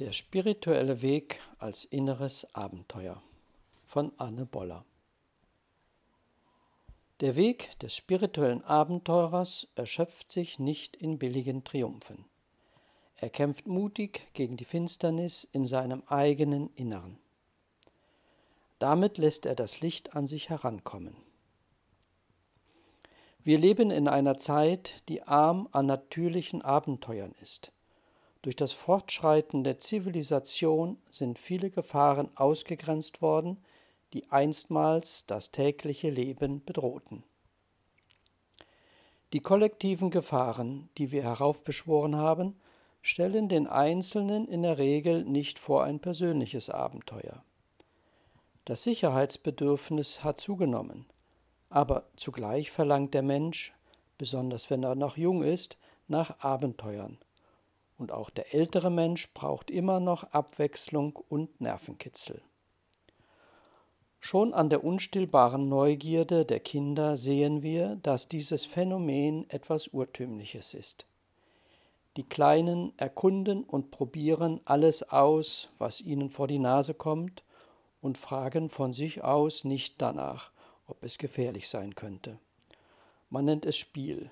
Der spirituelle Weg als inneres Abenteuer von Anne Boller Der Weg des spirituellen Abenteurers erschöpft sich nicht in billigen Triumphen. Er kämpft mutig gegen die Finsternis in seinem eigenen Inneren. Damit lässt er das Licht an sich herankommen. Wir leben in einer Zeit, die arm an natürlichen Abenteuern ist. Durch das Fortschreiten der Zivilisation sind viele Gefahren ausgegrenzt worden, die einstmals das tägliche Leben bedrohten. Die kollektiven Gefahren, die wir heraufbeschworen haben, stellen den Einzelnen in der Regel nicht vor ein persönliches Abenteuer. Das Sicherheitsbedürfnis hat zugenommen, aber zugleich verlangt der Mensch, besonders wenn er noch jung ist, nach Abenteuern, und auch der ältere Mensch braucht immer noch Abwechslung und Nervenkitzel. Schon an der unstillbaren Neugierde der Kinder sehen wir, dass dieses Phänomen etwas Urtümliches ist. Die Kleinen erkunden und probieren alles aus, was ihnen vor die Nase kommt, und fragen von sich aus nicht danach, ob es gefährlich sein könnte. Man nennt es Spiel,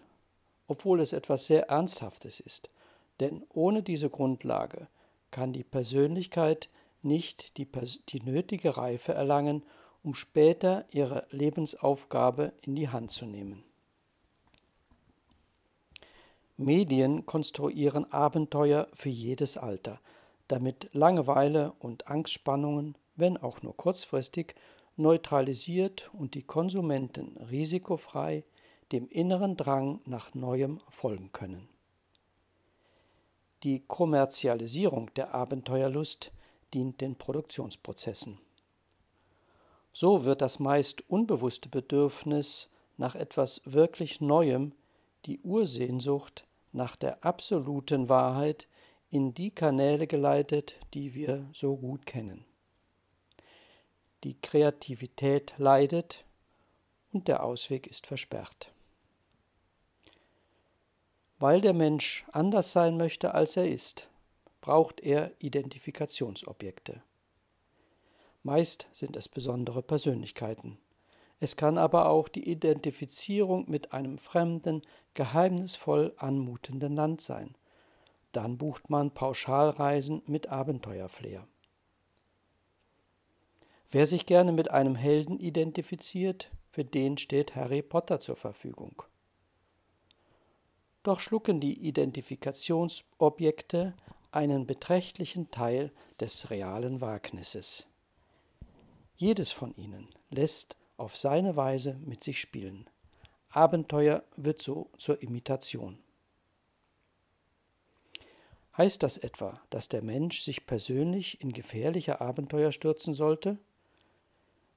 obwohl es etwas sehr Ernsthaftes ist, denn ohne diese Grundlage kann die Persönlichkeit nicht die, die nötige Reife erlangen, um später ihre Lebensaufgabe in die Hand zu nehmen. Medien konstruieren Abenteuer für jedes Alter, damit Langeweile und Angstspannungen, wenn auch nur kurzfristig, neutralisiert und die Konsumenten risikofrei dem inneren Drang nach Neuem folgen können. Die Kommerzialisierung der Abenteuerlust dient den Produktionsprozessen. So wird das meist unbewusste Bedürfnis nach etwas wirklich Neuem, die Ursehnsucht nach der absoluten Wahrheit, in die Kanäle geleitet, die wir so gut kennen. Die Kreativität leidet und der Ausweg ist versperrt weil der Mensch anders sein möchte, als er ist, braucht er Identifikationsobjekte. Meist sind es besondere Persönlichkeiten. Es kann aber auch die Identifizierung mit einem fremden, geheimnisvoll anmutenden Land sein. Dann bucht man Pauschalreisen mit Abenteuerflair. Wer sich gerne mit einem Helden identifiziert, für den steht Harry Potter zur Verfügung. Doch schlucken die Identifikationsobjekte einen beträchtlichen Teil des realen Wagnisses. Jedes von ihnen lässt auf seine Weise mit sich spielen. Abenteuer wird so zur Imitation. Heißt das etwa, dass der Mensch sich persönlich in gefährliche Abenteuer stürzen sollte?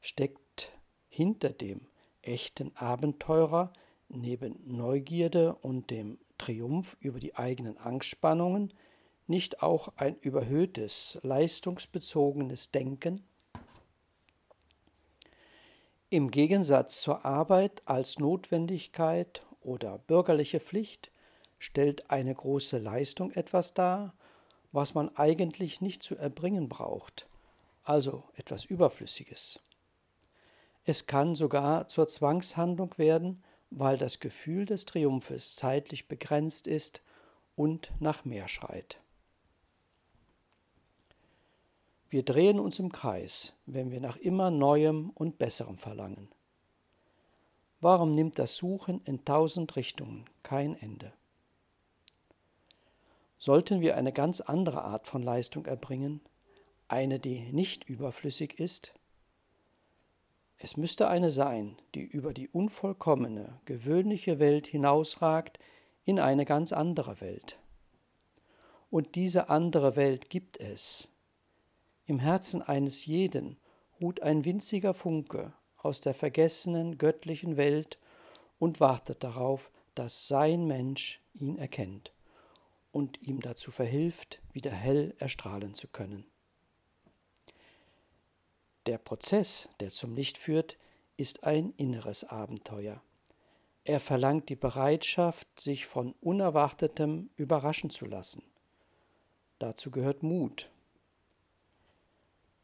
Steckt hinter dem echten Abenteurer neben Neugierde und dem Triumph über die eigenen Angstspannungen nicht auch ein überhöhtes, leistungsbezogenes Denken? Im Gegensatz zur Arbeit als Notwendigkeit oder bürgerliche Pflicht stellt eine große Leistung etwas dar, was man eigentlich nicht zu erbringen braucht, also etwas Überflüssiges. Es kann sogar zur Zwangshandlung werden, weil das Gefühl des Triumphes zeitlich begrenzt ist und nach mehr schreit. Wir drehen uns im Kreis, wenn wir nach immer Neuem und Besserem verlangen. Warum nimmt das Suchen in tausend Richtungen kein Ende? Sollten wir eine ganz andere Art von Leistung erbringen, eine, die nicht überflüssig ist, es müsste eine sein, die über die unvollkommene, gewöhnliche Welt hinausragt in eine ganz andere Welt. Und diese andere Welt gibt es. Im Herzen eines jeden ruht ein winziger Funke aus der vergessenen göttlichen Welt und wartet darauf, dass sein Mensch ihn erkennt und ihm dazu verhilft, wieder hell erstrahlen zu können. Der Prozess, der zum Licht führt, ist ein inneres Abenteuer. Er verlangt die Bereitschaft, sich von Unerwartetem überraschen zu lassen. Dazu gehört Mut,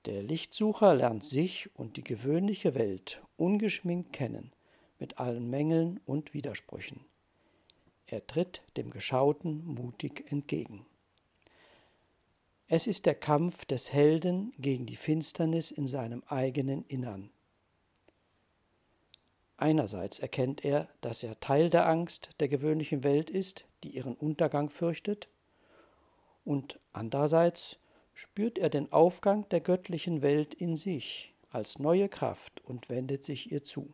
Der Lichtsucher lernt sich und die gewöhnliche Welt ungeschminkt kennen, mit allen Mängeln und Widersprüchen. Er tritt dem Geschauten mutig entgegen. Es ist der Kampf des Helden gegen die Finsternis in seinem eigenen Innern. Einerseits erkennt er, dass er Teil der Angst der gewöhnlichen Welt ist, die ihren Untergang fürchtet, und andererseits spürt er den Aufgang der göttlichen Welt in sich als neue Kraft und wendet sich ihr zu.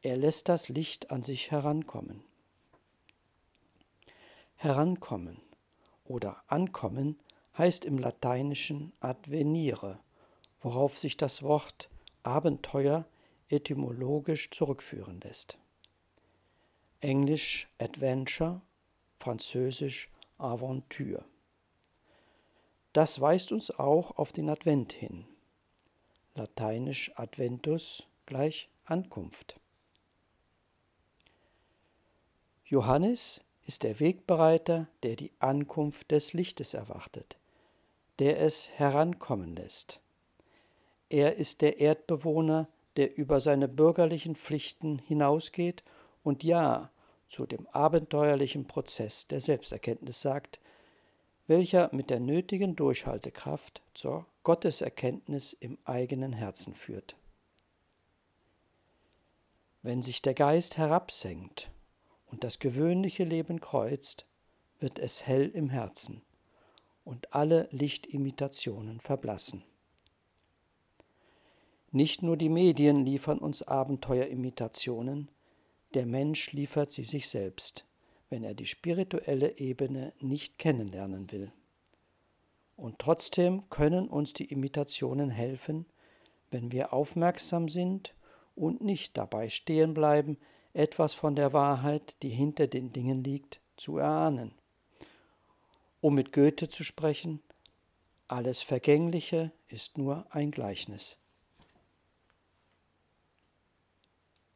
Er lässt das Licht an sich herankommen. Herankommen oder ankommen heißt im Lateinischen advenire, worauf sich das Wort Abenteuer etymologisch zurückführen lässt. Englisch Adventure, Französisch Aventure. Das weist uns auch auf den Advent hin. Lateinisch Adventus gleich Ankunft. Johannes ist der Wegbereiter, der die Ankunft des Lichtes erwartet, der es herankommen lässt. Er ist der Erdbewohner, der über seine bürgerlichen Pflichten hinausgeht und Ja zu dem abenteuerlichen Prozess der Selbsterkenntnis sagt, welcher mit der nötigen Durchhaltekraft zur Gotteserkenntnis im eigenen Herzen führt. Wenn sich der Geist herabsenkt und das gewöhnliche Leben kreuzt, wird es hell im Herzen und alle Lichtimitationen verblassen. Nicht nur die Medien liefern uns Abenteuerimitationen, der Mensch liefert sie sich selbst, wenn er die spirituelle Ebene nicht kennenlernen will. Und trotzdem können uns die Imitationen helfen, wenn wir aufmerksam sind und nicht dabei stehen bleiben, etwas von der Wahrheit, die hinter den Dingen liegt, zu erahnen. Um mit Goethe zu sprechen, alles Vergängliche ist nur ein Gleichnis.